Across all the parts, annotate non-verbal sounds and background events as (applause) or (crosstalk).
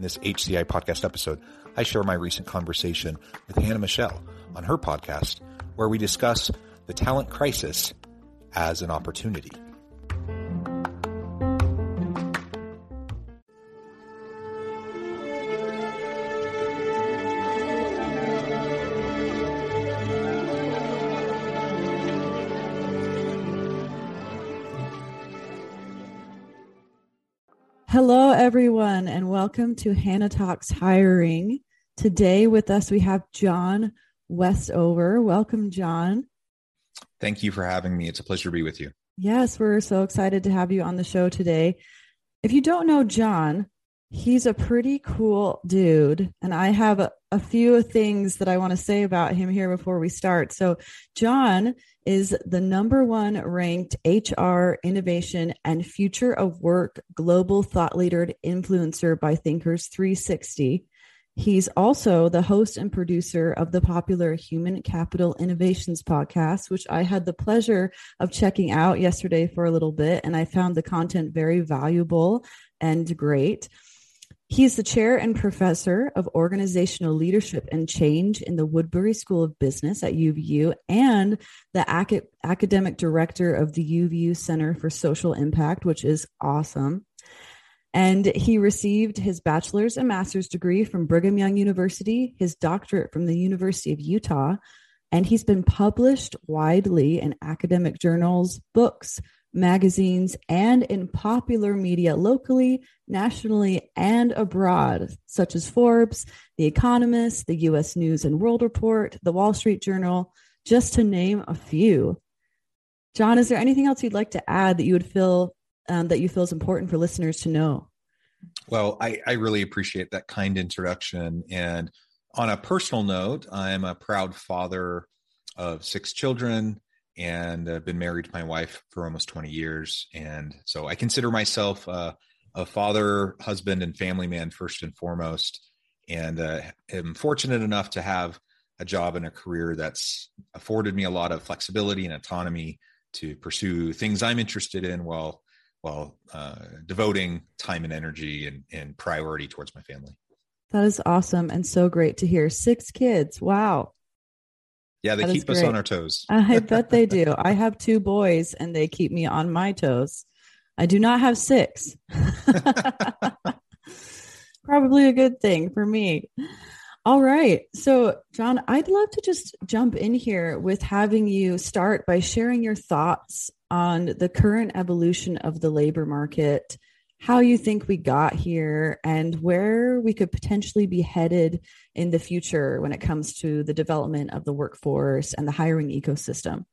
In this HCI podcast episode, I share my recent conversation with Hannah Michelle on her podcast, where we discuss the talent crisis as an opportunity. Welcome to Hannah Talks Hiring. Today with us, we have John Westover. Welcome, John. Thank you for having me. It's a pleasure to be with you. Yes, we're so excited to have you on the show today. If you don't know John, he's a pretty cool dude. And I have a, a few things that I want to say about him here before we start. So, John is the number one ranked HR innovation and future of work global thought leader influencer by Thinkers 360. He's also the host and producer of the popular Human Capital Innovations podcast, which I had the pleasure of checking out yesterday for a little bit. And I found the content very valuable and great. He's the chair and professor of organizational leadership and change in the Woodbury School of Business at UVU and the ac- academic director of the UVU Center for Social Impact, which is awesome. And he received his bachelor's and master's degree from Brigham Young University, his doctorate from the University of Utah, and he's been published widely in academic journals, books, magazines, and in popular media locally, nationally, and abroad, such as Forbes, The Economist, the US News and World Report, the Wall Street Journal, just to name a few. John, is there anything else you'd like to add that you would feel um, that you feel is important for listeners to know? Well, I, I really appreciate that kind introduction. And on a personal note, I'm a proud father of six children and I've been married to my wife for almost 20 years. And so I consider myself uh, a father, husband, and family man first and foremost. And uh, am fortunate enough to have a job and a career that's afforded me a lot of flexibility and autonomy to pursue things I'm interested in while while uh, devoting time and energy and, and priority towards my family. That is awesome and so great to hear. Six kids. Wow. Yeah, they that keep us on our toes. (laughs) I bet they do. I have two boys and they keep me on my toes. I do not have six. (laughs) Probably a good thing for me. All right. So, John, I'd love to just jump in here with having you start by sharing your thoughts on the current evolution of the labor market how you think we got here and where we could potentially be headed in the future when it comes to the development of the workforce and the hiring ecosystem.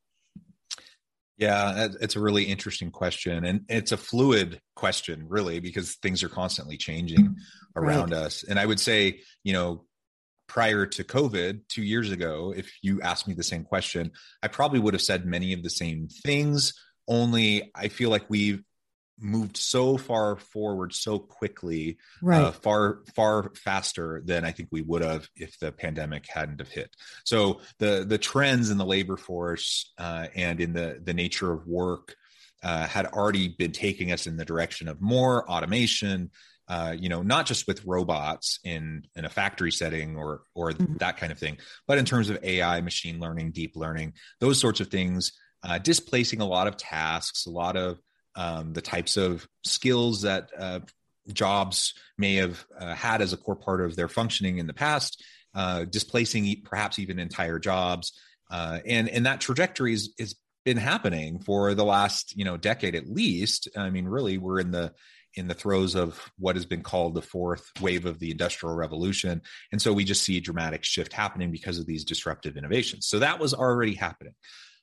Yeah, it's a really interesting question. And it's a fluid question, really, because things are constantly changing mm-hmm. around right. us. And I would say, you know, prior to COVID, two years ago, if you asked me the same question, I probably would have said many of the same things. Only I feel like we've moved so far forward so quickly uh, right uh, far far faster than i think we would have if the pandemic hadn't have hit so the the trends in the labor force uh, and in the the nature of work uh, had already been taking us in the direction of more automation uh, you know, not just with robots in in a factory setting or or mm-hmm. that kind of thing, but in terms of AI, machine learning, deep learning, those sorts of things, uh, displacing a lot of tasks, a lot of um, the types of skills that uh, jobs may have uh, had as a core part of their functioning in the past, uh, displacing perhaps even entire jobs. Uh, and and that trajectory is, is been happening for the last you know decade at least. I mean, really, we're in the in the throes of what has been called the fourth wave of the industrial revolution, and so we just see a dramatic shift happening because of these disruptive innovations. So that was already happening.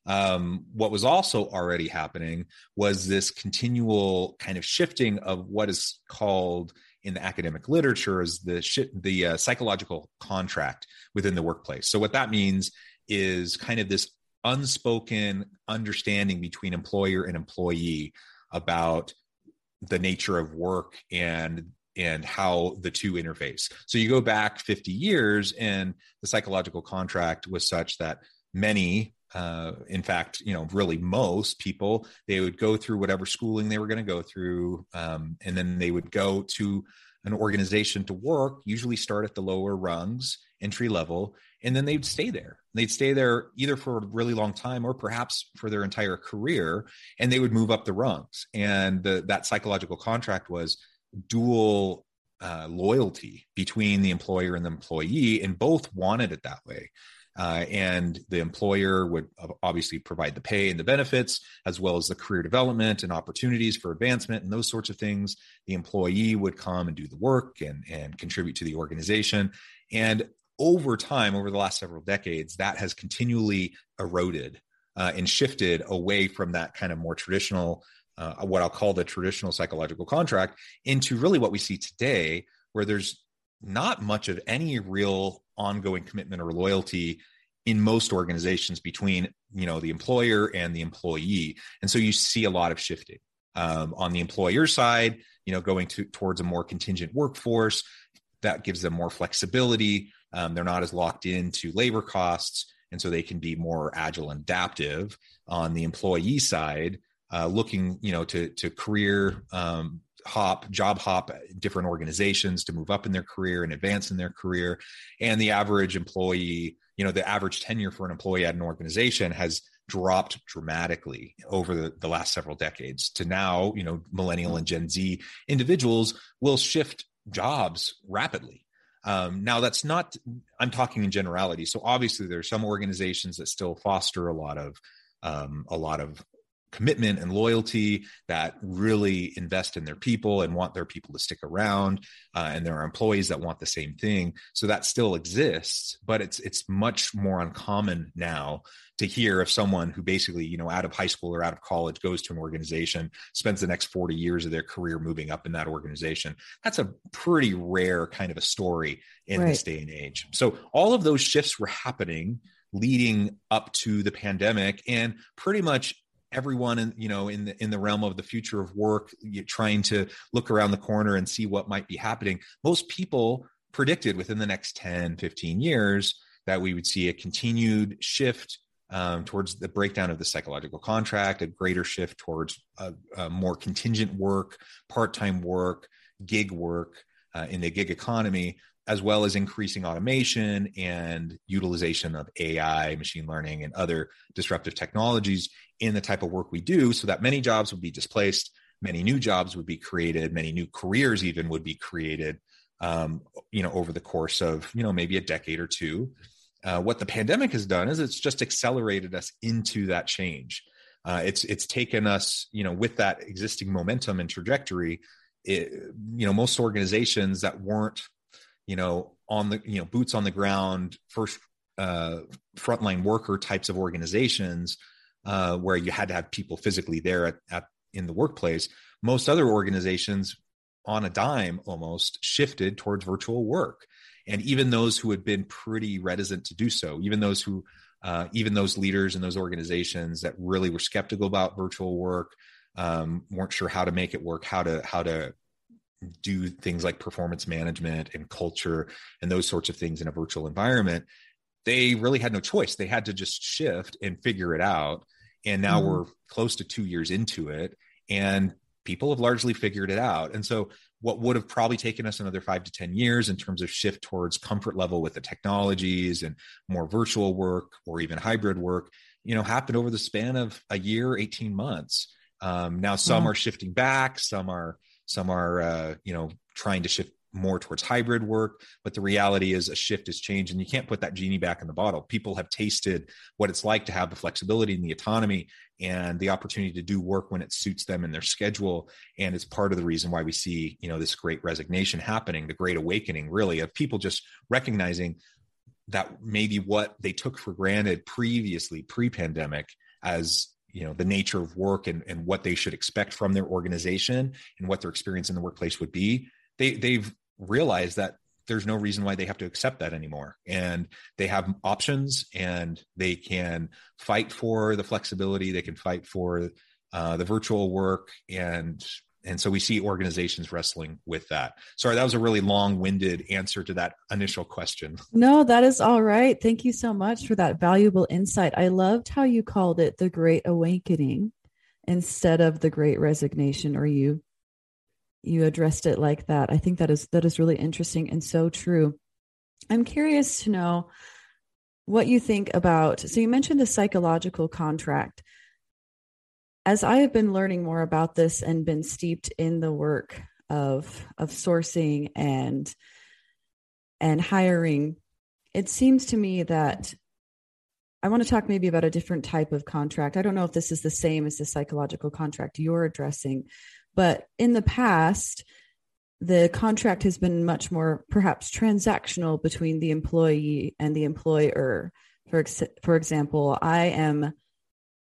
Um, what was also already happening was this continual kind of shifting of what is called in the academic literature is the sh- the uh, psychological contract within the workplace. So what that means is kind of this unspoken understanding between employer and employee about the nature of work and and how the two interface. So you go back 50 years and the psychological contract was such that many uh, in fact, you know, really most people, they would go through whatever schooling they were going to go through, um, and then they would go to an organization to work. Usually, start at the lower rungs, entry level, and then they'd stay there. They'd stay there either for a really long time or perhaps for their entire career, and they would move up the rungs. And the, that psychological contract was dual uh, loyalty between the employer and the employee, and both wanted it that way. Uh, and the employer would obviously provide the pay and the benefits, as well as the career development and opportunities for advancement and those sorts of things. The employee would come and do the work and, and contribute to the organization. And over time, over the last several decades, that has continually eroded uh, and shifted away from that kind of more traditional, uh, what I'll call the traditional psychological contract, into really what we see today, where there's not much of any real ongoing commitment or loyalty in most organizations between you know the employer and the employee. And so you see a lot of shifting um, on the employer side you know going to towards a more contingent workforce that gives them more flexibility. Um, they're not as locked into labor costs and so they can be more agile and adaptive. On the employee side uh, looking you know to to career um, hop, job hop different organizations to move up in their career and advance in their career. And the average employee, you know, the average tenure for an employee at an organization has dropped dramatically over the, the last several decades to now, you know, millennial and Gen Z individuals will shift jobs rapidly. Um, now that's not, I'm talking in generality. So obviously there's some organizations that still foster a lot of um, a lot of commitment and loyalty that really invest in their people and want their people to stick around uh, and there are employees that want the same thing. So that still exists but it's it's much more uncommon now to hear of someone who basically you know out of high school or out of college goes to an organization spends the next 40 years of their career moving up in that organization. That's a pretty rare kind of a story in right. this day and age. So all of those shifts were happening leading up to the pandemic and pretty much everyone in you know in the in the realm of the future of work trying to look around the corner and see what might be happening. Most people predicted within the next 10 15 years that we would see a continued shift um, towards the breakdown of the psychological contract a greater shift towards a, a more contingent work part-time work gig work uh, in the gig economy as well as increasing automation and utilization of AI, machine learning, and other disruptive technologies in the type of work we do, so that many jobs would be displaced, many new jobs would be created, many new careers even would be created, um, you know, over the course of you know maybe a decade or two. Uh, what the pandemic has done is it's just accelerated us into that change. Uh, it's it's taken us, you know, with that existing momentum and trajectory. It, you know, most organizations that weren't you know, on the, you know, boots on the ground, first uh, frontline worker types of organizations uh, where you had to have people physically there at, at in the workplace. Most other organizations on a dime almost shifted towards virtual work. And even those who had been pretty reticent to do so, even those who, uh, even those leaders in those organizations that really were skeptical about virtual work, um, weren't sure how to make it work, how to how to do things like performance management and culture and those sorts of things in a virtual environment they really had no choice they had to just shift and figure it out and now mm-hmm. we're close to two years into it and people have largely figured it out. And so what would have probably taken us another five to ten years in terms of shift towards comfort level with the technologies and more virtual work or even hybrid work you know happened over the span of a year 18 months. Um, now some are shifting back some are some are uh, you know trying to shift more towards hybrid work but the reality is a shift has changed and you can't put that genie back in the bottle. People have tasted what it's like to have the flexibility and the autonomy and the opportunity to do work when it suits them in their schedule. And it's part of the reason why we see you know this great resignation happening the great awakening really of people just recognizing that maybe what they took for granted previously pre-pandemic as you know the nature of work and, and what they should expect from their organization and what their experience in the workplace would be they they've realize that there's no reason why they have to accept that anymore. And they have options and they can fight for the flexibility. They can fight for uh, the virtual work. And and so we see organizations wrestling with that. Sorry that was a really long-winded answer to that initial question. (laughs) No that is all right. Thank you so much for that valuable insight. I loved how you called it the great awakening instead of the great resignation. Or you you addressed it like that. I think that is that is really interesting and so true. I'm curious to know what you think about so you mentioned the psychological contract. As I have been learning more about this and been steeped in the work of of sourcing and and hiring, it seems to me that I want to talk maybe about a different type of contract. I don't know if this is the same as the psychological contract you're addressing, but in the past, the contract has been much more perhaps transactional between the employee and the employer. For ex- for example, I am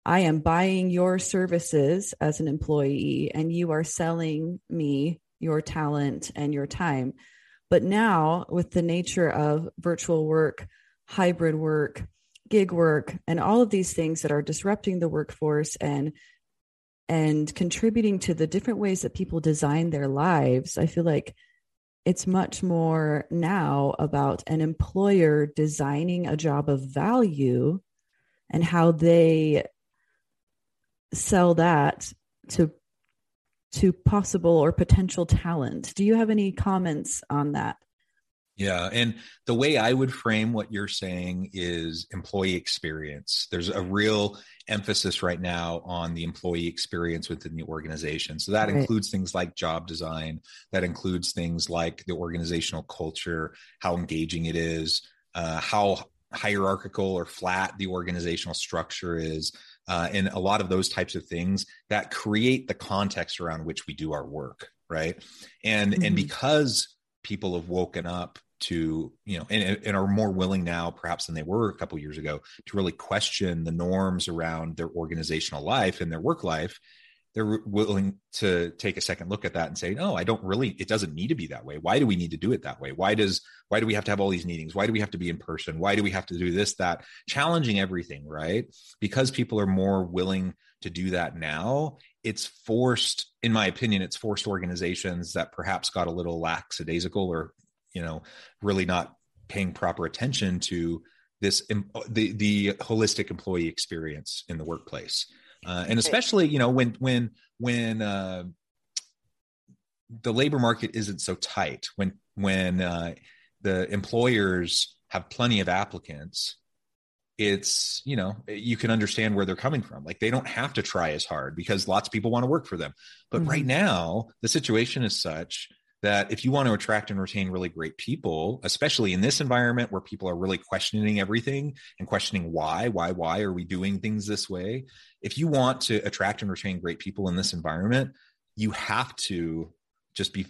I am buying your services as an employee and you are selling me your talent and your time. But now with the nature of virtual work, hybrid work, gig work, and all of these things that are disrupting the workforce and and contributing to the different ways that people design their lives, I feel like it's much more now about an employer designing a job of value and how they sell that to to possible or potential talent. Do you have any comments on that? Yeah. And the way I would frame what you're saying is employee experience. There's a real emphasis right now on the employee experience within the organization. So that right. includes things like job design, that includes things like the organizational culture, how engaging it is, uh, how hierarchical or flat the organizational structure is. Uh, and a lot of those types of things that create the context around which we do our work right and mm-hmm. and because people have woken up to you know and, and, are more willing now perhaps than they were a couple years ago to really question the norms around their organizational life and their work life they're willing to take a second look at that and say no i don't really it doesn't need to be that way. Why do we need to do it that way? Why does why do we have to have all these meetings? Why do we have to be in person? Why do we have to do this that? Challenging everything right? Because people are more willing to do that now it's forced in my opinion it's forced organizations that perhaps got a little lackadaisical or you know really not paying proper attention to this the the holistic employee experience in the workplace. Uh, and especially you know when when when uh, the labor market isn't so tight when when uh, the employers have plenty of applicants it's you know you can understand where they're coming from. Like they don't have to try as hard because lots of people want to work for them. But mm-hmm. right now the situation is such that if you want to attract and retain really great people, especially in this environment where people are really questioning everything and questioning why, why, why are we doing things this way? If you want to attract and retain great people in this environment, you have to just be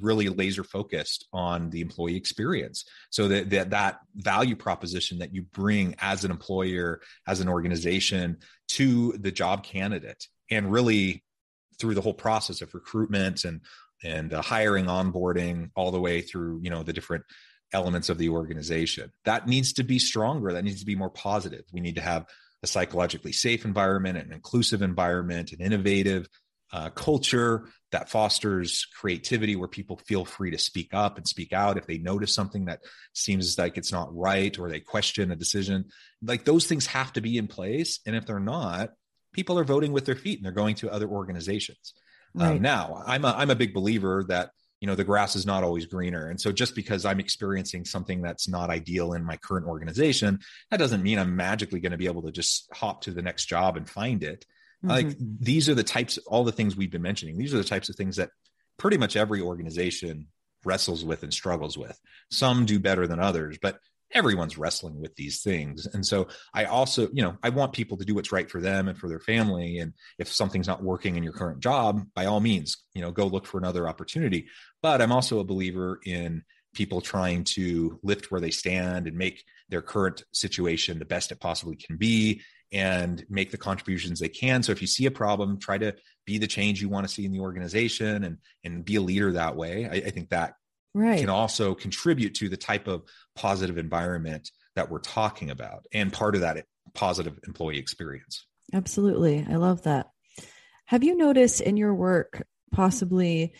really laser focused on the employee experience so that, that that value proposition that you bring as an employer as an organization to the job candidate and really through the whole process of recruitment and and uh, hiring onboarding all the way through you know the different elements of the organization. That needs to be stronger. That needs to be more positive. We need to have a psychologically safe environment an inclusive environment an innovative uh, culture that fosters creativity where people feel free to speak up and speak out if they notice something that seems like it's not right or they question a decision. Like those things have to be in place. And if they're not people are voting with their feet and they're going to other organizations right. Um, now, I'm a, I'm a big believer that you know the grass is not always greener and so just because i'm experiencing something that's not ideal in my current organization that doesn't mean i'm magically going to be able to just hop to the next job and find it mm-hmm. like these are the types all the things we've been mentioning these are the types of things that pretty much every organization wrestles with and struggles with. Some do better than others, but everyone's wrestling with these things. And so I also, you know, I want people to do what's right for them and for their family. And if something's not working in your current job, by all means, you know, go look for another opportunity. But I'm also a believer in people trying to lift where they stand and make their current situation the best it possibly can be and make the contributions they can. So if you see a problem, try to be the change you want to see in the organization and and be a leader that way. I, I think that right. can also contribute to the type of positive environment that we're talking about and part of that positive employee experience. Absolutely. I love that. Have you noticed in your work, possibly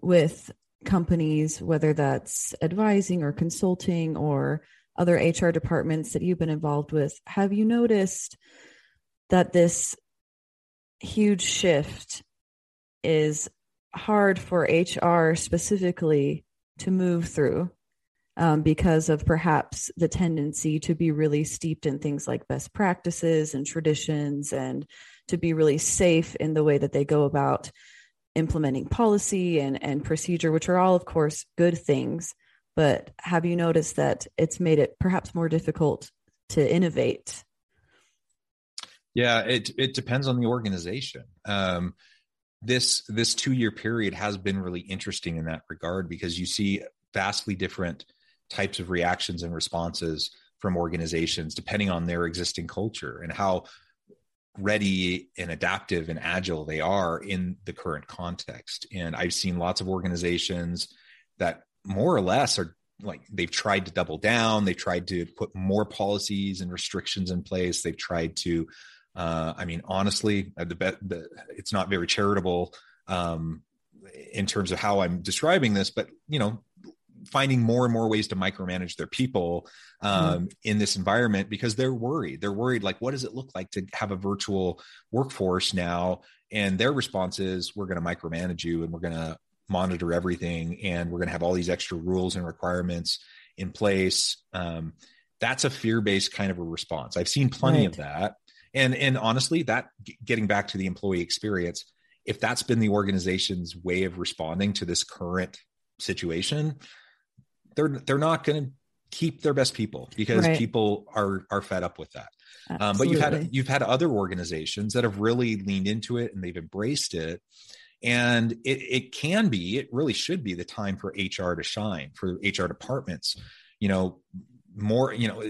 with companies, whether that's advising or consulting or other HR departments that you've been involved with, have you noticed that this huge shift is hard for HR specifically to move through um, because of perhaps the tendency to be really steeped in things like best practices and traditions and to be really safe in the way that they go about implementing policy and, and procedure, which are all, of course, good things. But have you noticed that it's made it perhaps more difficult to innovate? Yeah, it it depends on the organization. Um, this this two year period has been really interesting in that regard because you see vastly different types of reactions and responses from organizations depending on their existing culture and how ready and adaptive and agile they are in the current context. And I've seen lots of organizations that more or less are like they've tried to double down, they've tried to put more policies and restrictions in place, they've tried to uh, I mean, honestly, uh, the, the, it's not very charitable um, in terms of how I'm describing this, but you know, finding more and more ways to micromanage their people um, mm. in this environment because they're worried. They're worried, like, what does it look like to have a virtual workforce now? And their response is, we're going to micromanage you and we're going to monitor everything and we're going to have all these extra rules and requirements in place. Um, that's a fear-based kind of a response. I've seen plenty right. of that. And and honestly, that getting back to the employee experience, if that's been the organization's way of responding to this current situation, they're they're not going to keep their best people because right. people are are fed up with that. Um, but you've had you've had other organizations that have really leaned into it and they've embraced it, and it it can be it really should be the time for HR to shine for HR departments. You know, more you know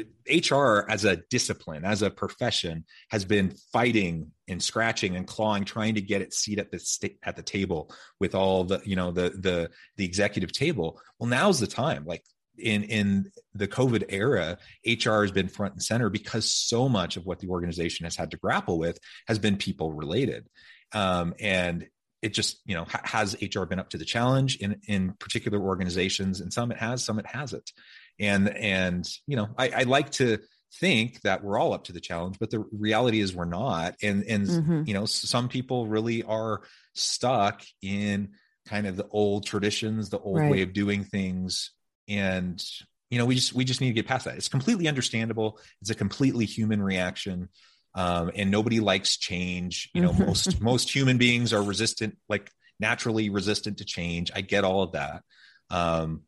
hr as a discipline as a profession has been fighting and scratching and clawing trying to get its seat at the st- at the table with all the you know the the the executive table. Well now's the time. Like in in the covid era hr has been front and center because so much of what the organization has had to grapple with has been people related. Um, and it just you know ha- has hr been up to the challenge in in particular organizations? And some it has some it hasn't and and you know I, I like to think that we're all up to the challenge but the reality is we're not. And and mm-hmm. you know some people really are stuck in kind of the old traditions the old right. way of doing things. And you know we just we just need to get past that. It's completely understandable. It's a completely human reaction um, and nobody likes change. You know mm-hmm. most (laughs) most human beings are resistant like naturally resistant to change. I get all of that. Um,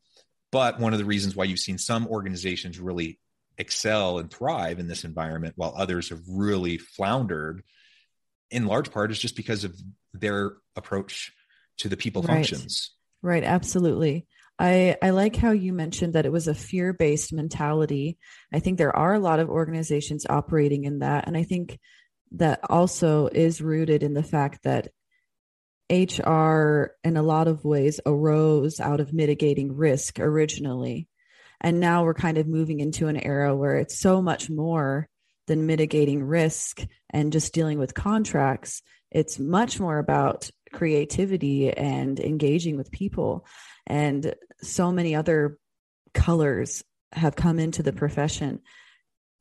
but one of the reasons why you've seen some organizations really excel and thrive in this environment while others have really floundered in large part is just because of their approach to the people right. functions right absolutely I, I like how you mentioned that it was a fear based mentality. I think there are a lot of organizations operating in that. And I think that also is rooted in the fact that HR, in a lot of ways, arose out of mitigating risk originally. And now we're kind of moving into an era where it's so much more than mitigating risk and just dealing with contracts. It's much more about creativity and engaging with people and so many other colors have come into the profession.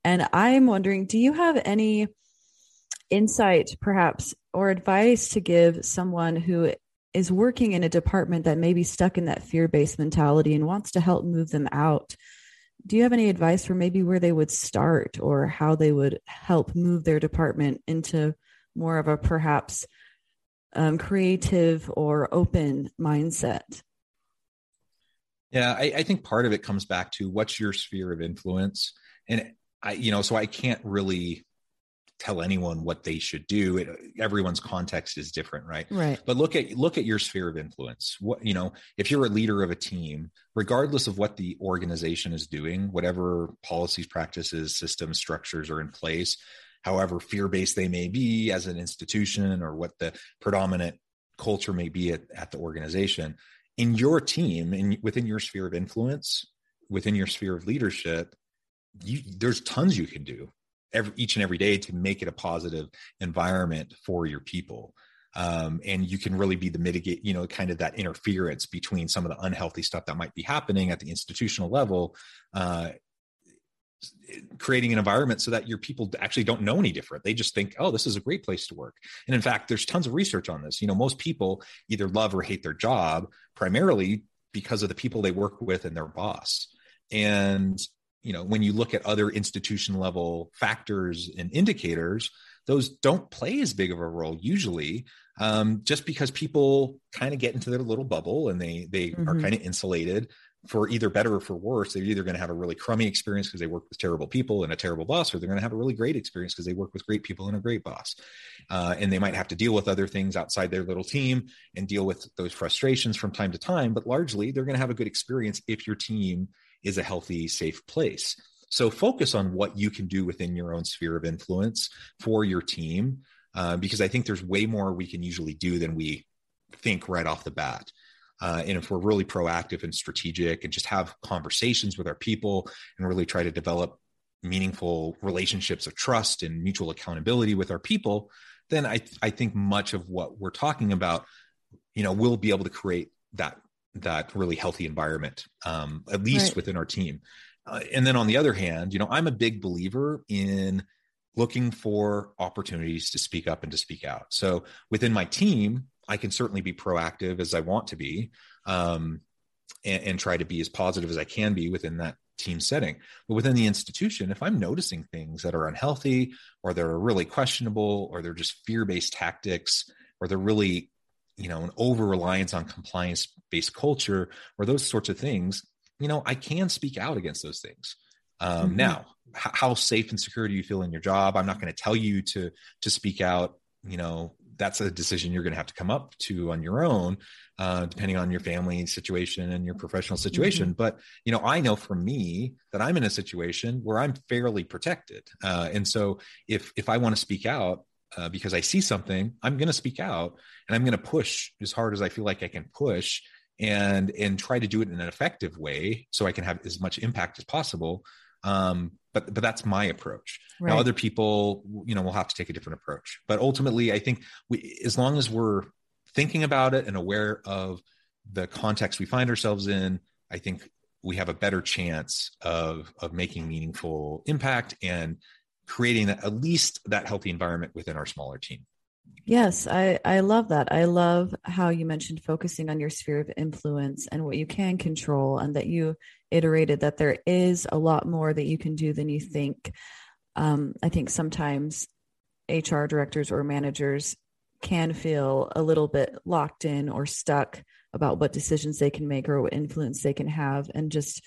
And I'm wondering, do you have any insight, perhaps, or advice to give someone who is working in a department that may be stuck in that fear based mentality and wants to help move them out? Do you have any advice for maybe where they would start or how they would help move their department into more of a perhaps um, creative or open mindset? Yeah, I, I think part of it comes back to what's your sphere of influence, and I, you know, so I can't really tell anyone what they should do it, everyone's context is different right? Right. But look at look at your sphere of influence. What you know if you're a leader of a team regardless of what the organization is doing whatever policies practices systems structures are in place however fear-based they may be as an institution or what the predominant culture may be at, at the organization in your team and within your sphere of influence within your sphere of leadership you, there's tons you can do every, each and every day to make it a positive environment for your people. Um, and you can really be the mitigate, you know, kind of that interference between some of the unhealthy stuff that might be happening at the institutional level, uh, creating an environment so that your people actually don't know any different. They just think, oh, this is a great place to work. And in fact, there's tons of research on this. You know, most people either love or hate their job primarily because of the people they work with and their boss. And you know when you look at other institution level factors and indicators those don't play as big of a role usually um, just because people kind of get into their little bubble and they they mm-hmm. are kind of insulated for either better or for worse they're either going to have a really crummy experience because they work with terrible people and a terrible boss or they're going to have a really great experience because they work with great people and a great boss uh, and they might have to deal with other things outside their little team and deal with those frustrations from time to time but largely they're going to have a good experience if your team is a healthy, safe place. So focus on what you can do within your own sphere of influence for your team, uh, because I think there's way more we can usually do than we think right off the bat. Uh, and if we're really proactive and strategic and just have conversations with our people and really try to develop meaningful relationships of trust and mutual accountability with our people, then I, I think much of what we're talking about, you know, we'll be able to create that that really healthy environment, um, at least right. within our team. Uh, and then on the other hand, you know, I'm a big believer in looking for opportunities to speak up and to speak out. So within my team, I can certainly be proactive as I want to be, um, and, and try to be as positive as I can be within that team setting. But within the institution, if I'm noticing things that are unhealthy or they're really questionable or they're just fear based tactics or they're really you know an over reliance on compliance based culture or those sorts of things you know i can speak out against those things um, mm-hmm. now h- how safe and secure do you feel in your job i'm not going to tell you to to speak out you know that's a decision you're going to have to come up to on your own uh, depending on your family situation and your professional situation mm-hmm. but you know i know for me that i'm in a situation where i'm fairly protected uh, and so if if i want to speak out uh, because I see something, I'm going to speak out and I'm going to push as hard as I feel like I can push and and try to do it in an effective way so I can have as much impact as possible. Um, but but that's my approach. Right. Now other people, you know, will have to take a different approach. But ultimately, I think we, as long as we're thinking about it and aware of the context we find ourselves in, I think we have a better chance of of making meaningful impact and creating that, at least that healthy environment within our smaller team. Yes, I, I love that. I love how you mentioned focusing on your sphere of influence and what you can control, and that you iterated that there is a lot more that you can do than you think. Um, I think sometimes HR directors or managers can feel a little bit locked in or stuck about what decisions they can make or what influence they can have, and just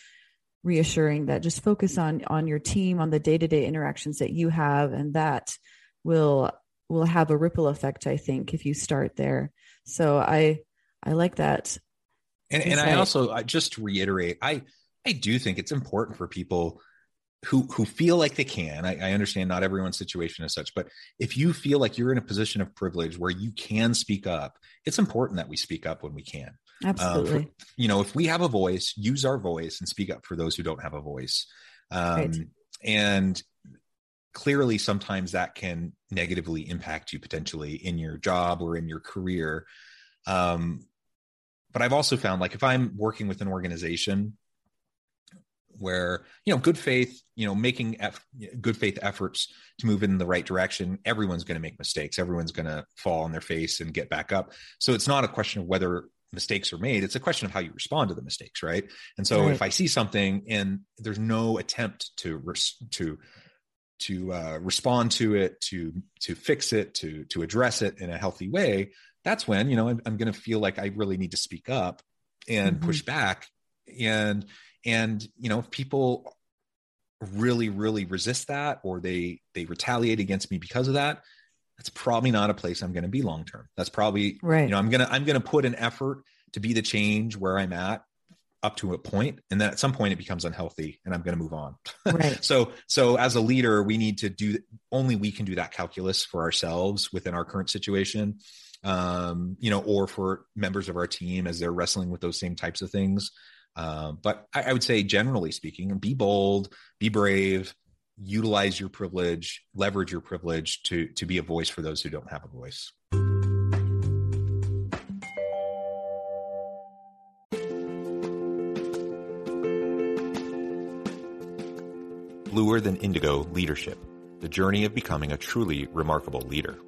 reassuring that just focus on on your team on the day-to-day interactions that you have and that will will have a ripple effect i think if you start there. So i i like that and, and i also I, just to reiterate i i do think it's important for people who who feel like they can. I, I, understand not everyone's situation is such but if you feel like you're in a position of privilege where you can speak up it's important that we speak up when we can Absolutely. Um, for, you know, if we have a voice, use our voice and speak up for those who don't have a voice. Um, right. And clearly, sometimes that can negatively impact you potentially in your job or in your career. Um, but I've also found like if I'm working with an organization where you know good faith you know making eff- good faith efforts to move in the right direction everyone's going to make mistakes everyone's going to fall on their face and get back up so it's not a question of whether mistakes are made it's a question of how you respond to the mistakes right and so right. if i see something and there's no attempt to res- to to uh, respond to it to to fix it to to address it in a healthy way that's when you know i'm, I'm going to feel like i really need to speak up and mm-hmm. push back and and you know if people really really resist that or they they retaliate against me because of that that's probably not a place i'm going to be long term that's probably right. you know i'm going to i'm going to put an effort to be the change where i'm at up to a point and then at some point it becomes unhealthy and i'm going to move on. Right. (laughs) So so as a leader we need to do only we can do that calculus for ourselves within our current situation um you know or for members of our team as they're wrestling with those same types of things. Um, but I, I would say generally speaking be bold be brave utilize your privilege leverage your privilege to to be a voice for those who don't have a voice Bluer Than Indigo Leadership The Journey of Becoming a Truly Remarkable Leader.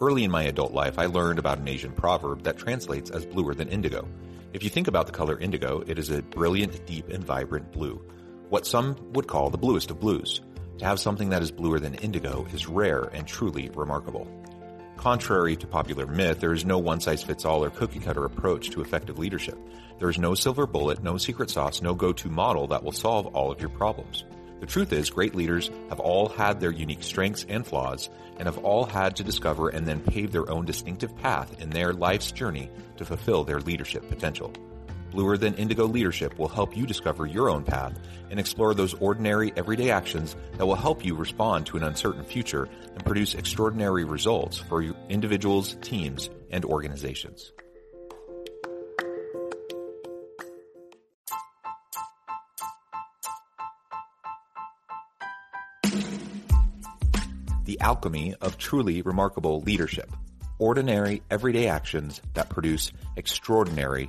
Early in my adult life, I learned about an Asian proverb that translates as bluer than indigo. If you think about the color indigo, it is a brilliant, deep, and vibrant blue, what some would call the bluest of blues. To have something that is bluer than indigo is rare and truly remarkable. Contrary to popular myth, there is no one size fits all or cookie cutter approach to effective leadership. There is no silver bullet, no secret sauce, no go to model that will solve all of your problems. The truth is, great leaders have all had their unique strengths and flaws, and have all had to discover and then pave their own distinctive path in their life's journey to fulfill their leadership potential. Bluer Than Indigo Leadership will help you discover your own path and explore those ordinary, everyday actions that will help you respond to an uncertain future and produce extraordinary results for individuals, teams, and organizations. the alchemy of truly remarkable leadership. Ordinary, everyday actions that produce extraordinary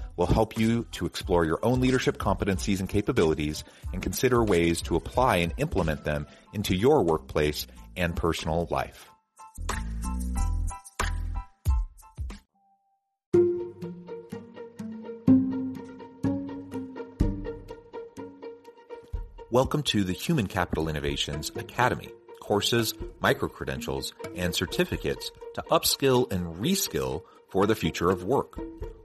will help you to explore your own leadership competencies and capabilities and consider ways to apply and implement them into your workplace and personal life. Welcome to the Human Capital Innovations Academy. Courses, micro-credentials, and certificates to upskill and reskill for the future of work.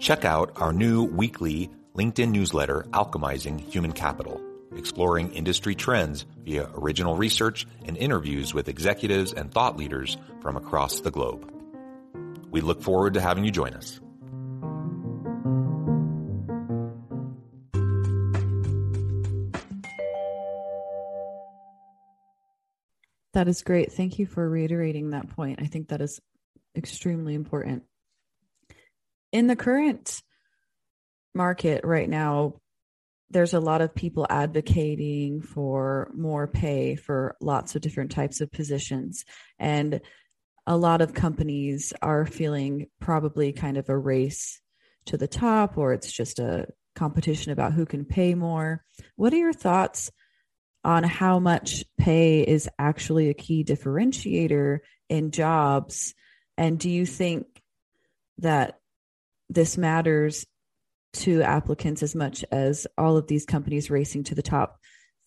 Check out our new weekly LinkedIn newsletter, Alchemizing Human Capital, exploring industry trends via original research and interviews with executives and thought leaders from across the globe. We look forward to having you join us. That is great. Thank you for reiterating that point. I think that is extremely important in the current market right now, there's a lot of people advocating for more pay for lots of different types of positions. And a lot of companies are feeling probably kind of a race to the top, or it's just a competition about who can pay more. What are your thoughts on how much pay is actually a key differentiator in jobs? And do you think that this matters to applicants as much as all of these companies racing to the top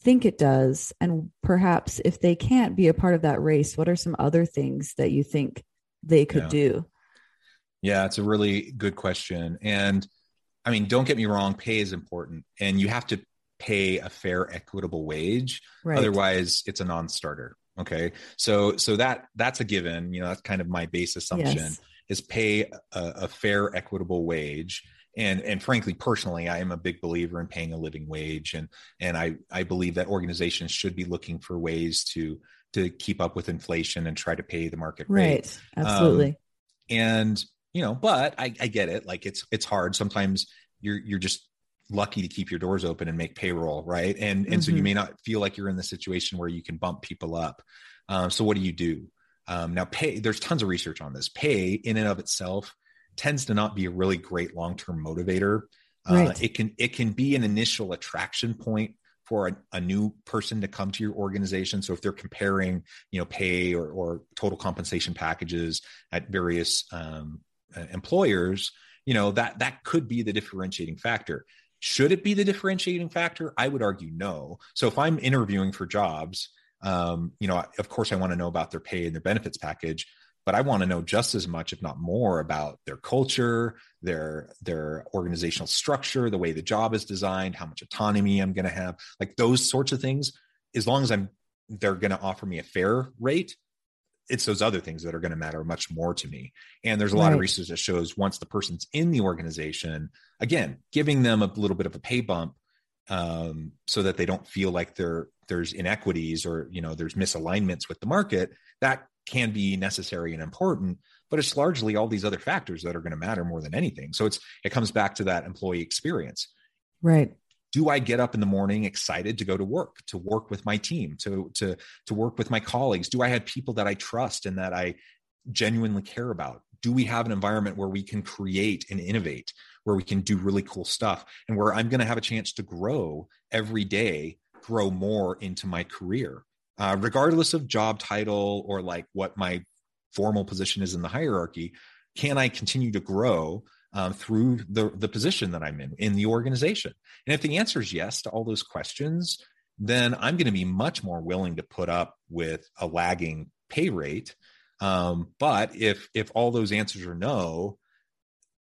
think it does? And perhaps if they can't be a part of that race, what are some other things that you think they could Yeah. do? Yeah, it's a really good question. And I mean, don't get me wrong, pay is important and you have to pay a fair, equitable wage. Right. Otherwise, it's a non starter. Okay. So, so that, that's a given, you know, that's kind of my base assumption Yes. Is pay a, a fair, equitable wage. And, and frankly, personally, I am a big believer in paying a living wage. And, and I, I believe that organizations should be looking for ways to, to keep up with inflation and try to pay the market rate Right. Absolutely. and you know but I, I get it like it's it's hard sometimes you're you're just lucky to keep your doors open and make payroll right and and so you Mhm. may not feel like you're in the situation where you can bump people up um, so what do you do um, now pay there's tons of research on this. Pay in and of itself tends to not be a really great long-term motivator. Uh, Right. it can it can be an initial attraction point for a, a new person to come to your organization. So if they're comparing you know pay or, or total compensation packages at various um, uh, employers you know that that could be the differentiating factor. Should it be the differentiating factor? I would argue no. So if i'm interviewing for jobs um, you know of course i want to know about their pay and their benefits package but i want to know just as much if not more about their culture their their organizational structure the way the job is designed how much autonomy i'm going to have like those sorts of things. As long as i'm they're going to offer me a fair rate it's those other things that are going to matter much more to me. And there's a lot of research that shows once the person's in the organization again giving them a little bit of a pay bump um, so that they don't feel like there there's inequities or you know there's misalignments with the market that can be necessary and important but it's largely all these other factors that are going to matter more than anything. So it's it comes back to that employee experience. Right. do i get up in the morning excited to go to work to work with my team to to to work with my colleagues? Do i have people that i trust and that i genuinely care about? Do we have an environment where we can create and innovate where we can do really cool stuff and where i'm going to have a chance to grow every day grow more into my career uh, regardless of job title or like what my formal position is in the hierarchy can i continue to grow um, through the, the position that i'm in in the organization? And if the answer is yes to all those questions then i'm going to be much more willing to put up with a lagging pay rate. Um, but if if all those answers are no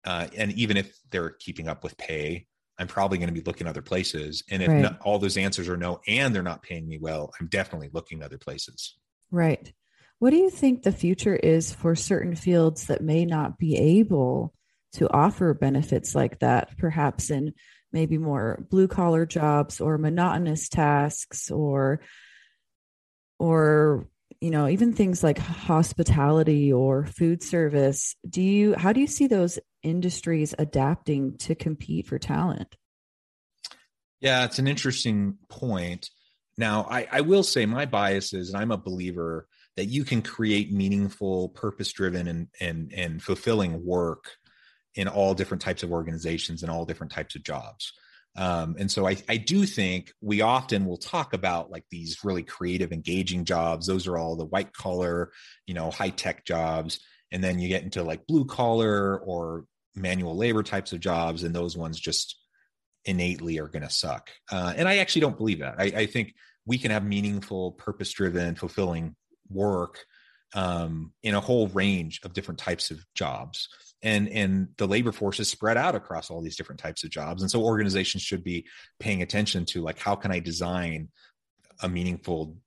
uh, and even if they're keeping up with pay i'm probably going to be looking other places and if Right. no, all those answers are no and they're not paying me well i'm definitely looking other places Right. What do you think the future is for certain fields that may not be able to offer benefits like that, perhaps in maybe more blue collar jobs or monotonous tasks or or you know even things like hospitality or food service do you how do you see those industries adapting to compete for talent Yeah, it's an interesting point. Now, I, I will say my bias is, and I'm a believer that you can create meaningful, purpose-driven, and and and fulfilling work in all different types of organizations and all different types of jobs. Um, and so I, I do think we often will talk about like these really creative, engaging jobs. Those are all the white collar, you know, high tech jobs. And then you get into like blue collar or manual labor types of jobs, and those ones just innately are going to suck. Uh, and I actually don't believe that. I, I think we can have meaningful, purpose driven, fulfilling work um, in a whole range of different types of jobs. And, and the labor force is spread out across all these different types of jobs. And so organizations should be paying attention to like, how can I design a meaningful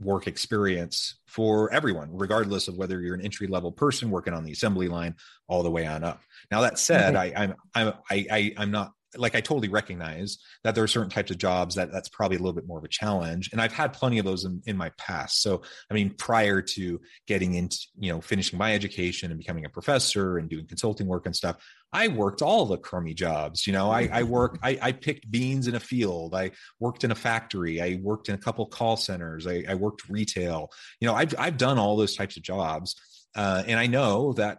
work experience for everyone, regardless of whether you're an entry level person working on the assembly line all the way on up. Now that said. I, I'm I'm I, I I'm not like I totally recognize that there are certain types of jobs that that's probably a little bit more of a challenge, and I've had plenty of those in, in my past. So I mean, prior to getting into you know finishing my education and becoming a professor and doing consulting work and stuff, I worked all the crummy jobs. You know, I, I worked, I, I picked beans in a field. I worked in a factory. I worked in a couple call centers. I, I worked retail. You know, I've I've done all those types of jobs, uh, and I know that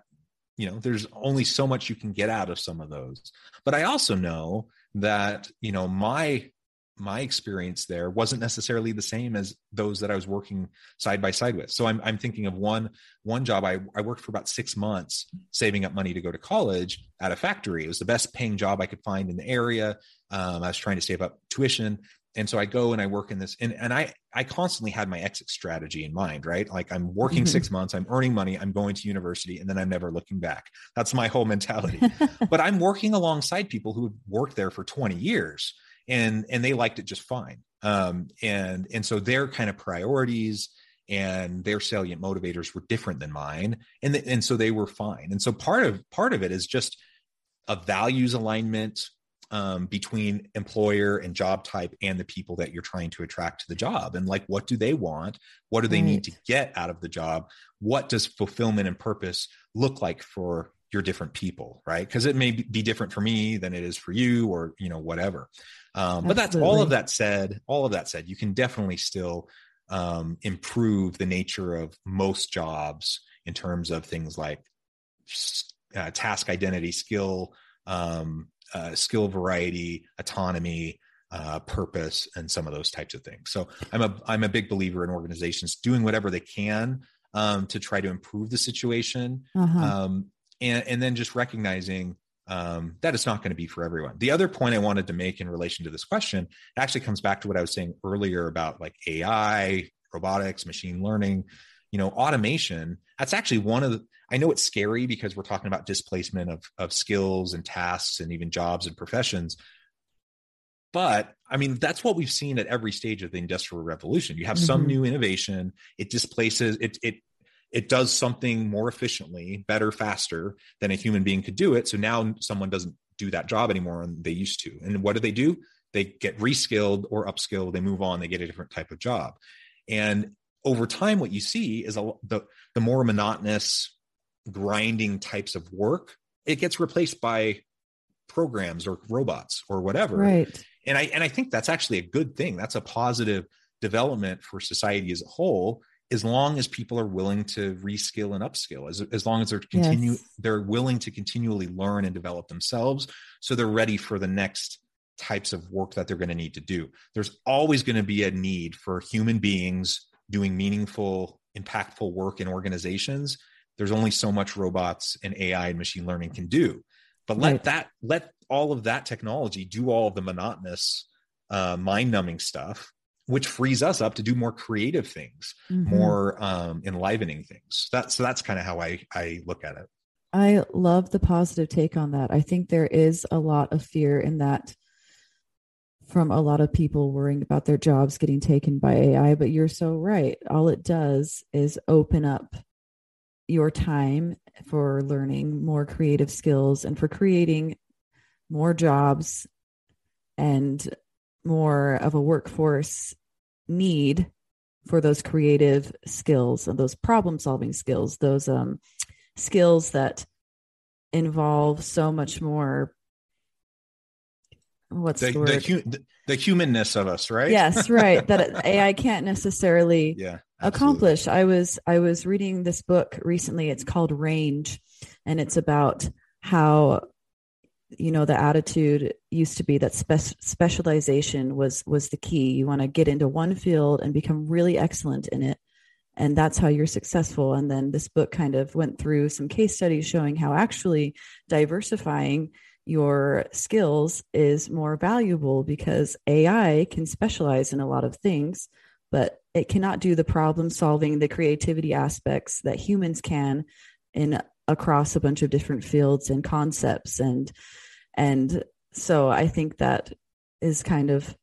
you know there's only so much you can get out of some of those. But I also know that you know my my experience there wasn't necessarily the same as those that I was working side by side with. So I'm I'm thinking of one one job I I worked for about 6 months saving up money to go to college at a factory. It was the best paying job I could find in the area. Um, I was trying to save up tuition and so I go and I work in this and, and I I constantly had my exit strategy in mind, right? Like I'm working mm-hmm. six months, I'm earning money, I'm going to university, and then I'm never looking back. That's my whole mentality. (laughs) but I'm working alongside people who worked there for 20 years and and they liked it just fine. Um, and and so their kind of priorities and their salient motivators were different than mine. And, the, and so they were fine. And so part of part of it is just a values alignment um, between employer and job type and the people that you're trying to attract to the job. And like what do they want? What do they right. need to get out of the job? What does fulfillment and purpose look like for your different people right? Because it may be different for me than it is for you or you know whatever. Um, but that's all of that said all of that said you can definitely still um, improve the nature of most jobs in terms of things like uh, task identity skill um, uh, skill variety, autonomy, uh, purpose, and some of those types of things. So I'm a I'm a big believer in organizations doing whatever they can um, to try to improve the situation, uh-huh. um, and and then just recognizing um, that it's not going to be for everyone. The other point I wanted to make in relation to this question actually comes back to what I was saying earlier about like AI, robotics, machine learning, you know, automation. That's actually one of the I know it's scary because we're talking about displacement of, of skills and tasks and even jobs and professions. But I mean, that's what we've seen at every stage of the industrial revolution. You have mm-hmm. some new innovation, it displaces, it, it, it does something more efficiently, better, faster than a human being could do it. So now someone doesn't do that job anymore and they used to. And what do they do? They get reskilled or upskilled, they move on, they get a different type of job. And over time, what you see is a, the, the more monotonous, grinding types of work, it gets replaced by programs or robots or whatever. Right. And I and I think that's actually a good thing. That's a positive development for society as a whole as long as people are willing to reskill and upskill as, as long as they're continue yes. they're willing to continually learn and develop themselves so they're ready for the next types of work that they're going to need to do there's always going to be a need for human beings doing meaningful impactful work in organizations there's only so much robots and AI and machine learning can do. But let right. that let all of that technology do all of the monotonous, uh, mind-numbing stuff, which frees us up to do more creative things, mm-hmm. more um, enlivening things. That, so that's kind of how I I look at it. I love the positive take on that. I think there is a lot of fear in that from a lot of people worrying about their jobs getting taken by AI, but you're so right. All it does is open up your time for learning more creative skills and for creating more jobs and more of a workforce need for those creative skills and those problem solving skills those um, skills that involve so much more. What's the, the, the, the, humanness of us right? Yes right. That (laughs) ai can't necessarily yeah accomplish. I was i was reading this book recently. It's called range and it's about how you know the attitude used to be that spe- specialization was was the key. You want to get into one field and become really excellent in it and that's how you're successful. And then this book kind of went through some case studies showing how actually diversifying your skills is more valuable because AI can specialize in a lot of things, but it cannot do the problem solving, the creativity aspects that humans can in across a bunch of different fields and concepts and and so I think that is kind of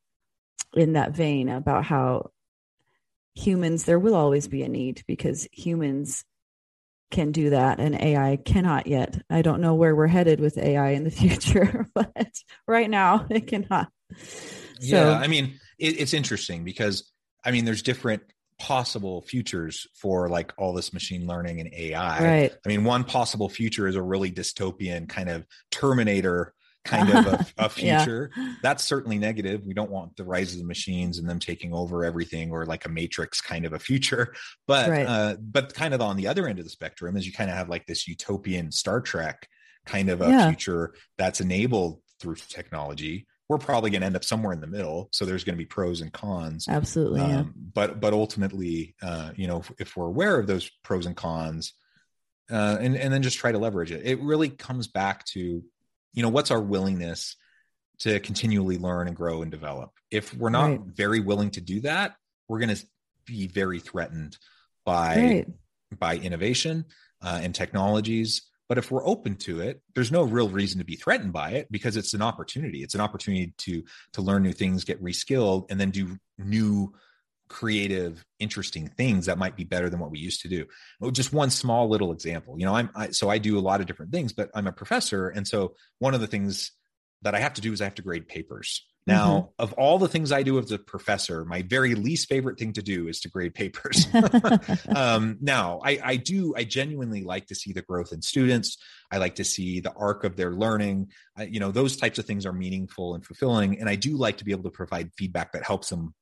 in that vein about how humans there will always be a need because humans can do that and AI cannot yet. I don't know where we're headed with AI in the (laughs) future, but right now it cannot. Yeah, I mean, it, it's interesting because I mean, there's different possible futures for like all this machine learning and AI. Right. I mean, one possible future is a really dystopian kind of Terminator kind of a, (laughs) a future. yeah. That's certainly negative. We don't want the rise of the machines and them taking over everything or like a matrix kind of a future. But right. uh, but kind of on the other end of the spectrum is you kind of have like this utopian Star Trek kind of a yeah. future that's enabled through technology we're probably going to end up somewhere in the middle. So there's going to be pros and cons. Absolutely. Um, yeah. But but ultimately, uh, you know, if, if, we're aware of those pros and cons, uh, and and then just try to leverage it, it really comes back to, you know, what's our willingness to continually learn and grow and develop. If we're not right. very willing to do that, we're going to be very threatened by right. by innovation uh, and technologies. But if we're open to it, there's no real reason to be threatened by it because it's an opportunity. It's an opportunity to to learn new things, get reskilled, and then do new creative interesting things that might be better than what we used to do. Just one small little example. You know i'm I, so i do a lot of different things but i'm a professor. And so one of the things that I have to do is I have to grade papers. Now, mm-hmm. of all the things I do as a professor, my very least favorite thing to do is to grade papers. (laughs) um, now, I, I, do, I genuinely like to see the growth in students. I like to see the arc of their learning. I, you know, those types of things are meaningful and fulfilling. And I do like to be able to provide feedback that helps them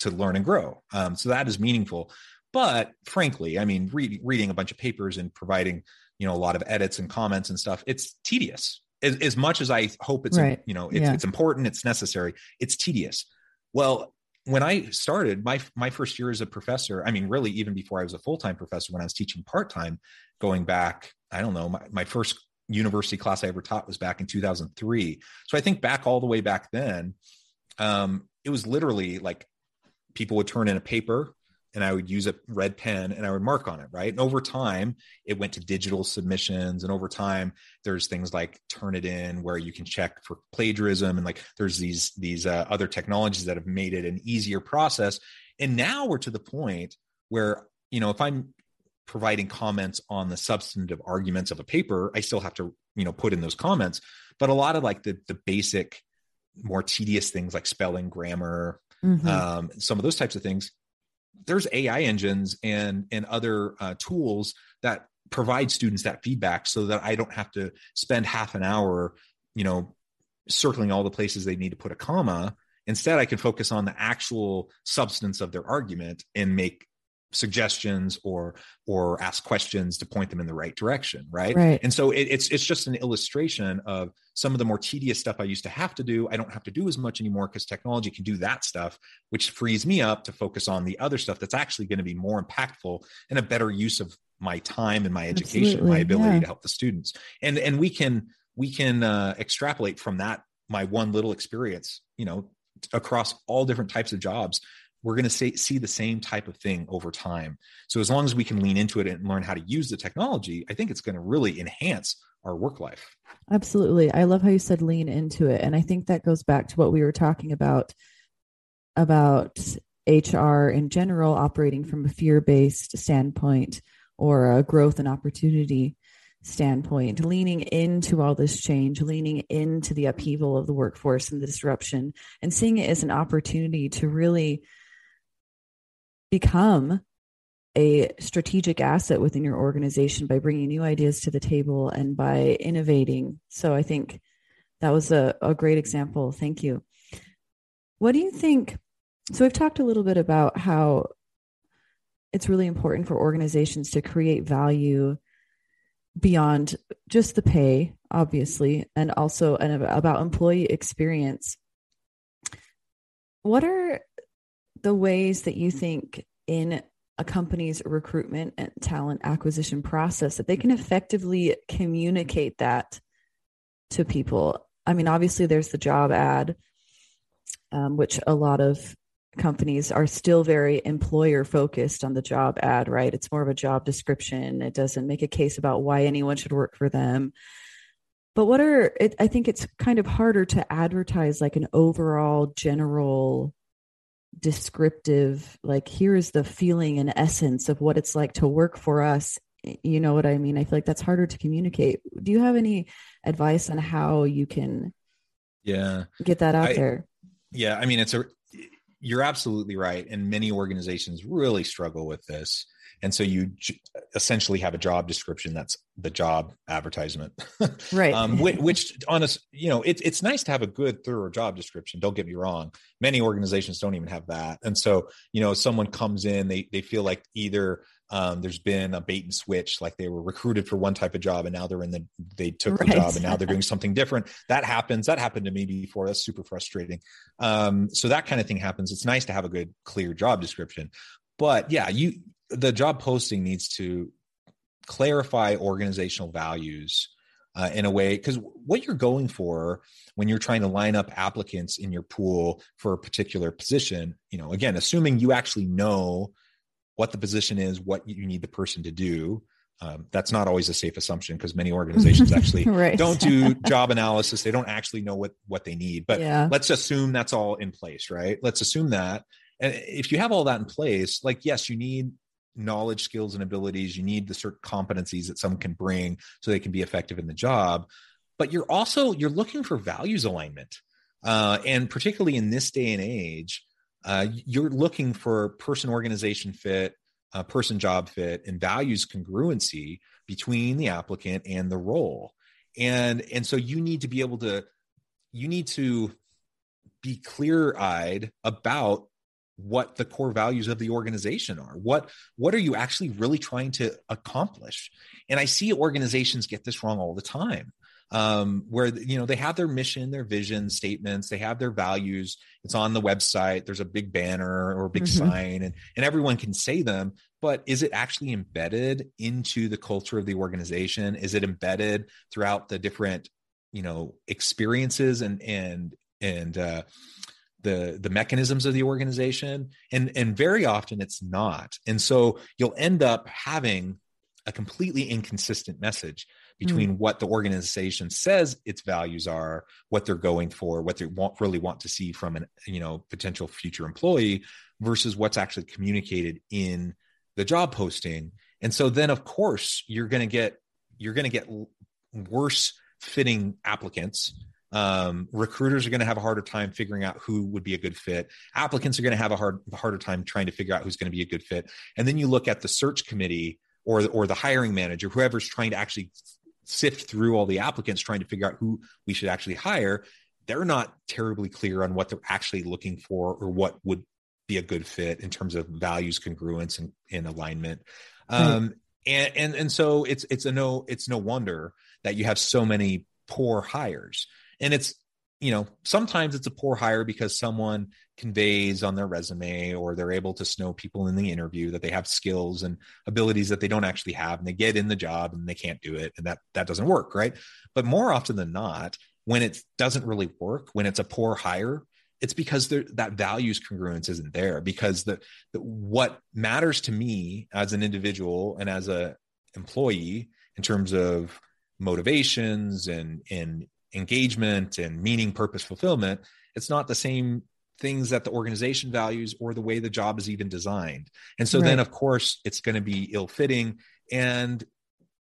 to learn and grow. Um, so that is meaningful. But frankly, I mean, read, reading a bunch of papers and providing, you know, a lot of edits and comments and stuff, it's tedious as, as much as I hope it's right. you know it's, yeah. it's important, it's necessary, it's tedious. Well, when I started my my first year as a professor, I mean, really, even before I was a full time professor, when I was teaching part time, going back, I don't know, my, my first university class I ever taught was back in 2003. So I think back all the way back then, um, it was literally like people would turn in a paper and I would use a red pen and I would mark on it, right? And over time, it went to digital submissions. And over time, there's things like Turnitin where you can check for plagiarism, and like there's these these uh, other technologies that have made it an easier process. And now we're to the point where you know if I'm providing comments on the substantive arguments of a paper, I still have to you know put in those comments. But a lot of like the the basic, more tedious things like spelling, grammar, mm-hmm. um, some of those types of things there's AI engines and and other uh, tools that provide students that feedback so that I don't have to spend half an hour, you know, circling all the places they need to put a comma. Instead, I can focus on the actual substance of their argument and make suggestions or or ask questions to point them in the right direction right, right. and so it, it's it's just an illustration of some of the more tedious stuff i used to have to do i don't have to do as much anymore because technology can do that stuff which frees me up to focus on the other stuff that's actually going to be more impactful and a better use of my time and my education Absolutely, my ability yeah. to help the students and and we can we can uh, extrapolate from that my one little experience you know across all different types of jobs we're going to see the same type of thing over time. So as long as we can lean into it and learn how to use the technology, I think it's going to really enhance our work life. Absolutely. I love how you said lean into it. And I think that goes back to what we were talking about about HR in general operating from a fear-based standpoint or a growth and opportunity standpoint, leaning into all this change, leaning into the upheaval of the workforce and the disruption, and seeing it as an opportunity to really become a strategic asset within your organization by bringing new ideas to the table and by innovating. So I think that was a, a great example. Thank you. What do you think? So we've talked a little bit about how it's really important for organizations to create value beyond just the pay, obviously, and also and about employee experience. What are the ways that you think in a company's recruitment and talent acquisition process that they can effectively communicate that to people. I mean, obviously, there's the job ad, um, which a lot of companies are still very employer focused on the job ad, right? It's more of a job description. It doesn't make a case about why anyone should work for them. But what are, it, I think it's kind of harder to advertise like an overall general descriptive like here's the feeling and essence of what it's like to work for us you know what i mean? I feel like that's harder to communicate. Do you have any advice on how you can yeah. get that out I, there? Yeah i mean it's a you're absolutely right and many organizations really struggle with this and so you j- essentially have a job description that's the job advertisement. (laughs) Right. Um, which, which honest you know it, it's nice to have a good thorough job description don't get me wrong. Many organizations don't even have that. And so you know someone comes in they they feel like either um, there's been a bait and switch like they were recruited for one type of job and now they're in the they took right. the job and now they're doing (laughs) something different. That happens. That happened to me before. That's super frustrating. Um, so that kind of thing happens. It's nice to have a good clear job description. But yeah you the job posting needs to clarify organizational values uh, in a way because what you're going for when you're trying to line up applicants in your pool for a particular position you know again assuming you actually know what the position is what you need the person to do um, that's not always a safe assumption because many organizations (laughs) actually right. don't do (laughs) job analysis they don't actually know what what they need but yeah. let's assume that's all in place right let's assume that and if you have all that in place like yes you need knowledge, skills, and abilities. You need the certain competencies that someone can bring so they can be effective in the job. But you're also you're looking for values alignment, uh, and particularly in this day and age, uh, you're looking for person organization fit, uh, person job fit, and values congruency between the applicant and the role. And and so you need to be able to you need to be clear eyed about what the core values of the organization are. What what are you actually really trying to accomplish? And i see organizations get this wrong all the time um, where you know they have their mission their vision statements they have their values. It's on the website. There's a big banner or a big mm-hmm. sign and, and everyone can say them but is it actually embedded into the culture of the organization? Is it embedded throughout the different you know experiences and and and uh, the the mechanisms of the organization. And and very often it's not. And so you'll end up having a completely inconsistent message between mm. what the organization says its values are what they're going for what they want really want to see from an you know potential future employee versus what's actually communicated in the job posting. And so then of course you're going to get you're going to get worse fitting applicants um, recruiters are going to have a harder time figuring out who would be a good fit. Applicants are going to have a hard, harder time trying to figure out who's going to be a good fit. And then you look at the search committee or or the hiring manager, whoever's trying to actually sift through all the applicants, trying to figure out who we should actually hire. They're not terribly clear on what they're actually looking for or what would be a good fit in terms of values congruence and, and alignment. Um, right. and, and and so it's it's a no it's no wonder that you have so many poor hires and it's you know sometimes it's a poor hire because someone conveys on their resume or they're able to snow people in the interview that they have skills and abilities that they don't actually have and they get in the job and they can't do it and that that doesn't work right? But more often than not when it doesn't really work when it's a poor hire it's because that values congruence isn't there because the, the what matters to me as an individual and as a employee in terms of motivations and and engagement and meaning, purpose, fulfillment, it's not the same things that the organization values or the way the job is even designed. And so right. then, of course, it's going to be ill fitting and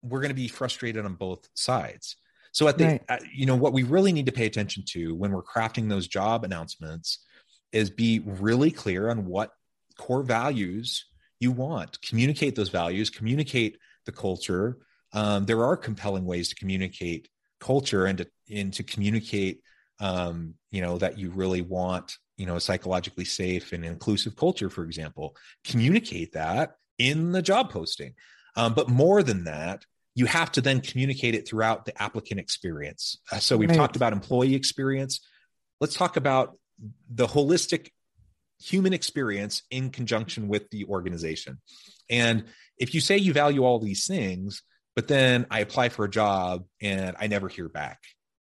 we're going to be frustrated on both sides. So at the, right. uh, you know, what we really need to pay attention to when we're crafting those job announcements is be really clear on what core values you want. Communicate those values, communicate the culture. Um, there are compelling ways to communicate culture and to and to communicate um, you know that you really want you know a psychologically safe and inclusive culture for example communicate that in the job posting. Um, but more than that you have to then communicate it throughout the applicant experience. Uh, so we've right. talked about employee experience. Let's talk about the holistic human experience in conjunction with the organization. And if you say you value all these things but then I apply for a job and I never hear back.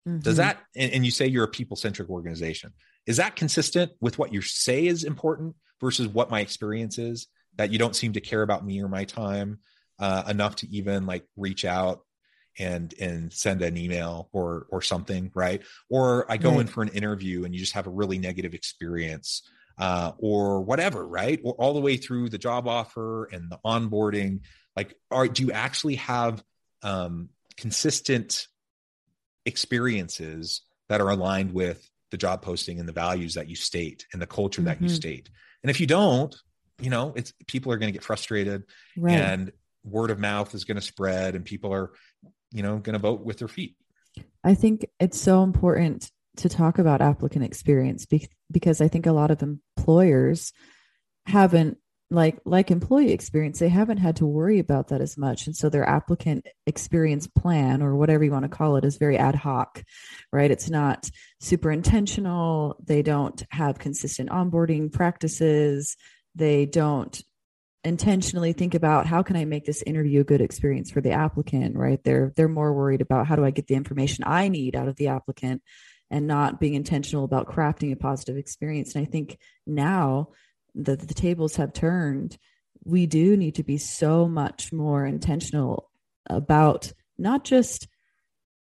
Mm-hmm. Does that, and, and you say you're a people centric organization, is that consistent with what you say is important versus what my experience is? That you don't seem to care about me or my time uh, enough to even like reach out and and send an email or or something, right? Or I go right. in for an interview and you just have a really negative experience uh, or whatever, right? Or all the way through the job offer and the onboarding like are do you actually have um, consistent experiences that are aligned with the job posting and the values that you state and the culture mm-hmm. that you mm-hmm. state and if you don't you know it's people are going to get frustrated right. and word of mouth is going to spread and people are you know going to vote with their feet I think it's so important to talk about applicant experience because I think a lot of employers haven't like like employee experience they haven't had to worry about that as much. And so their applicant experience plan or whatever you want to call it is very ad hoc right? It's not super intentional. They don't have consistent onboarding practices. They don't intentionally think about how can I make this interview a good experience for the applicant, right? They're they're more worried about how do I get the information I need out of the applicant and not being intentional about crafting a positive experience. And I think now that the tables have turned, we do need to be so much more intentional about not just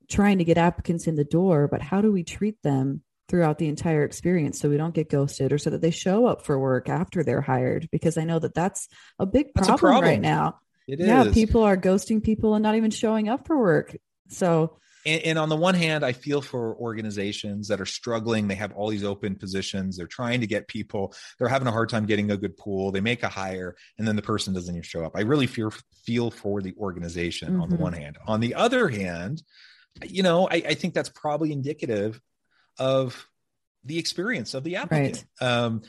trying to get applicants in the door, but how do we treat them throughout the entire experience so we don't get ghosted or so that they show up for work after they're hired because I know that that's a big problem, a problem. right now. It yeah, is. people are ghosting people and not even showing up for work. So and, and, on the one hand, I feel for organizations that are struggling. They have all these open positions. They're trying to get people. They're having a hard time getting a good pool. They make a hire, and then the person doesn't even show up. I really feel feel for the organization mm-hmm. on the mm-hmm. one hand. On the other hand, you know, I, I think that's probably indicative of the experience of the applicant. Right. Um,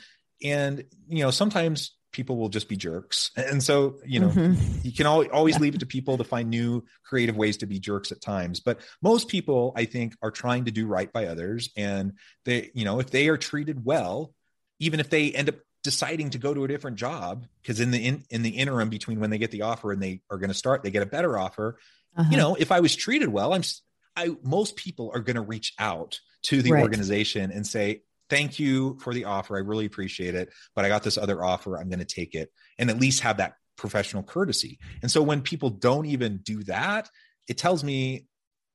and you know, sometimes people will just be jerks, and so you know, mm-hmm. you can always, always yeah. leave it to people to find new creative ways to be jerks at times. But most people, I think, are trying to do right by others, and they, you know, if they are treated well, even if they end up deciding to go to a different job because in the in, in the interim between when they get the offer and they are going to start they get a better offer uh-huh. you know if i was treated well i'm i most people are going to reach out to the right. organization and say, thank you for the offer. I really appreciate it. But I got this other offer. I'm going to take it and at least have that professional courtesy. And so when people don't even do that, it tells me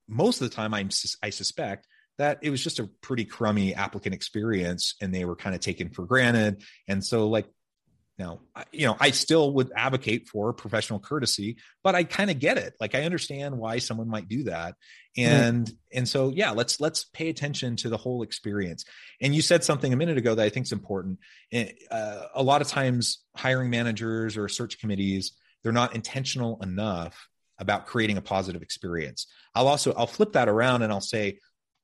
most of the time I'm, I suspect that it was just a pretty crummy applicant experience and they were kind of taken for granted. And so like now, you know, I still would advocate for professional courtesy, but I kind of get it. Like I understand why someone might do that. And and so yeah, let's let's pay attention to the whole experience. And you said something a minute ago that I think is important. Eh, uh, a lot of times hiring managers or search committees, they're not intentional enough about creating a positive experience. I'll also I'll flip that around and I'll say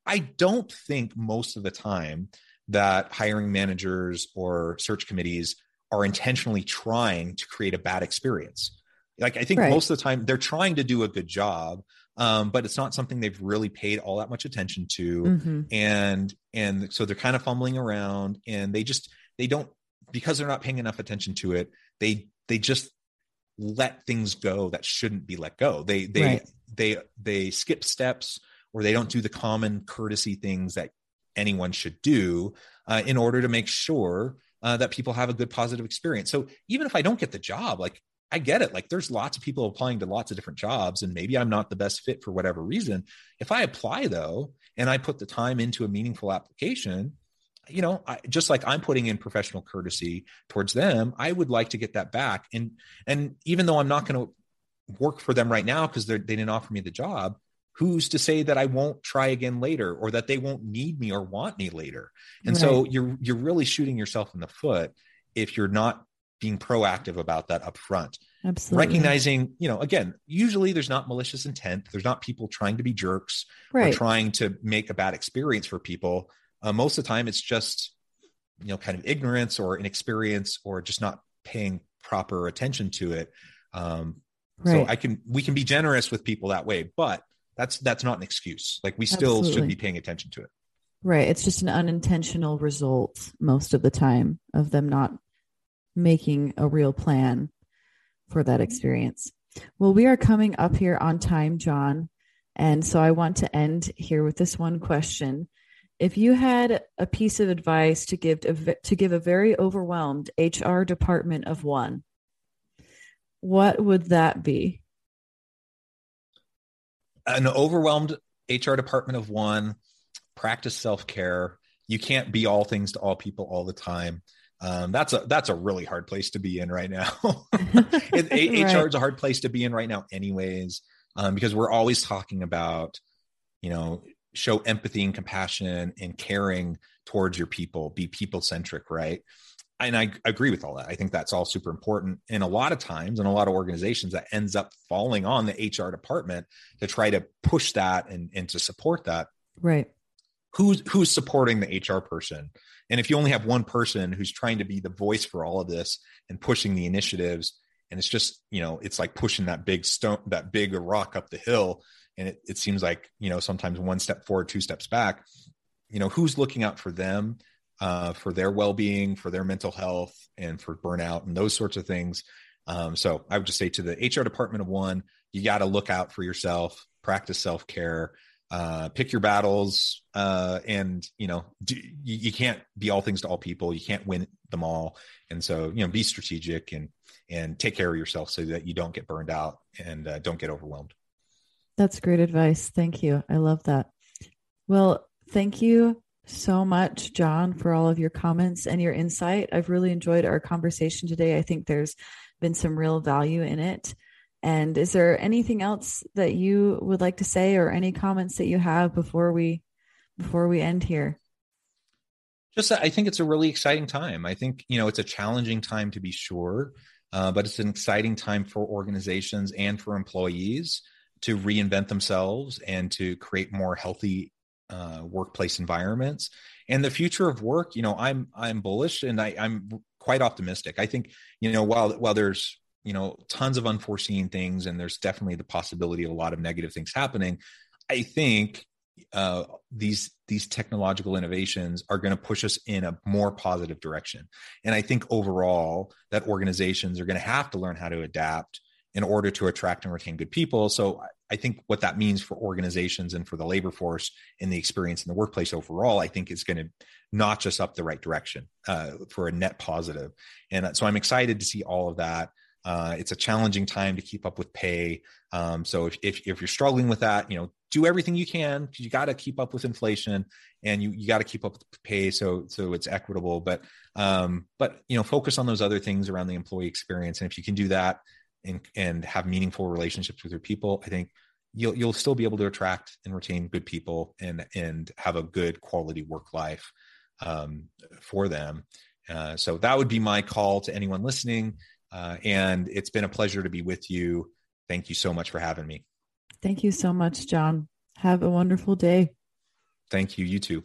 I don't think most of the time that hiring managers or search committees are intentionally trying to create a bad experience. Like I think right. most of the time they're trying to do a good job, um, but it's not something they've really paid all that much attention to, mm-hmm. and and so they're kind of fumbling around, and they just they don't because they're not paying enough attention to it. They they just let things go that shouldn't be let go. They they right. they they skip steps or they don't do the common courtesy things that anyone should do uh, in order to make sure uh, that people have a good positive experience. So even if I don't get the job, like I get it. Like there's lots of people applying to lots of different jobs, and maybe I'm not the best fit for whatever reason. If I apply though, and I put the time into a meaningful application, you know, I, just like I'm putting in professional courtesy towards them, I would like to get that back. And and even though I'm not going to work for them right now because they didn't offer me the job, who's to say that I won't try again later or that they won't need me or want me later? And right. so you're you're really shooting yourself in the foot if you're not being proactive about that up front. Absolutely. Recognizing, you know, again, usually there's not malicious intent. There's not people trying to be jerks right. or trying to make a bad experience for people. Uh, most of the time, it's just, you know, kind of ignorance or inexperience or just not paying proper attention to it. Um, right. So I can, we can be generous with people that way, but that's that's not an excuse. Like we still Absolutely. should be paying attention to it. Right. It's just an unintentional result most of the time of them not making a real plan for that experience. Well we are coming up here on time john. And so i want to end here with this one question. If you had a piece of advice to give to give a very overwhelmed hr department of one what would that be an overwhelmed HR department of one, practice self care. You can't be all things to all people all the time. Um, that's a that's a really hard place to be in right now. (laughs) it, (laughs) right. HR is a hard place to be in right now, anyways, um, because we're always talking about, you know, show empathy and compassion and caring towards your people, be people centric, right? And I agree with all that. I think that's all super important. And a lot of times, in a lot of organizations, that ends up falling on the HR department to try to push that and, and to support that. Right. Who's who's supporting the HR person? And if you only have one person who's trying to be the voice for all of this and pushing the initiatives, and it's just you know it's like pushing that big stone, that big rock up the hill, and it, it seems like you know sometimes one step forward, two steps back. You know who's looking out for them uh, for their well-being, for their mental health, and for burnout and those sorts of things. Um, so I would just say to the HR department of one, you got to look out for yourself, practice self-care, uh, pick your battles, uh, and you know do, you, you, can't be all things to all people. You can't win them all, and so you know be strategic and and take care of yourself so that you don't get burned out and uh, don't get overwhelmed. That's great advice. Thank you. I love that. Well, thank you so much, John, for all of your comments and your insight. I've really enjoyed our conversation today. I think there's been some real value in it. And is there anything else that you would like to say or any comments that you have before we before we end here? Just I think it's a really exciting time. I think, you know, it's a challenging time to be sure, uh, but it's an exciting time for organizations and for employees to reinvent themselves and to create more healthy uh, workplace environments. And the future of work you know i'm i'm bullish and I, i'm quite optimistic. I think you know while while there's you know tons of unforeseen things and there's definitely the possibility of a lot of negative things happening i think uh, these these technological innovations are going to push us in a more positive direction. And i think overall that organizations are going to have to learn how to adapt in order to attract and retain good people. So I think what that means for organizations and for the labor force and the experience in the workplace overall, I think is going to notch us up the right direction uh, for a net positive. And so I'm excited to see all of that. Uh, it's a challenging time to keep up with pay. Um, so if, if, if you're struggling with that, you know, do everything you can because you got to keep up with inflation and you you got to keep up with pay so so it's equitable. But um, but you know, focus on those other things around the employee experience. And if you can do that, and and have meaningful relationships with your people, I think you'll you'll still be able to attract and retain good people and and have a good quality work life um, for them. Uh, so that would be my call to anyone listening. Uh, and it's been a pleasure to be with you. Thank you so much for having me. Thank you so much, John. Have a wonderful day. Thank you. You too.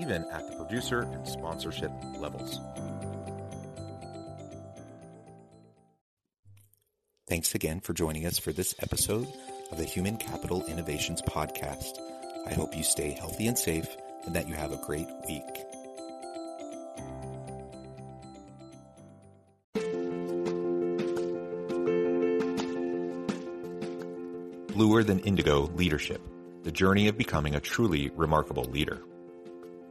even at the producer and sponsorship levels. Thanks again for joining us for this episode of the Human Capital Innovations Podcast. I hope you stay healthy and safe and that you have a great week. Bluer Than Indigo Leadership The Journey of Becoming a Truly Remarkable Leader.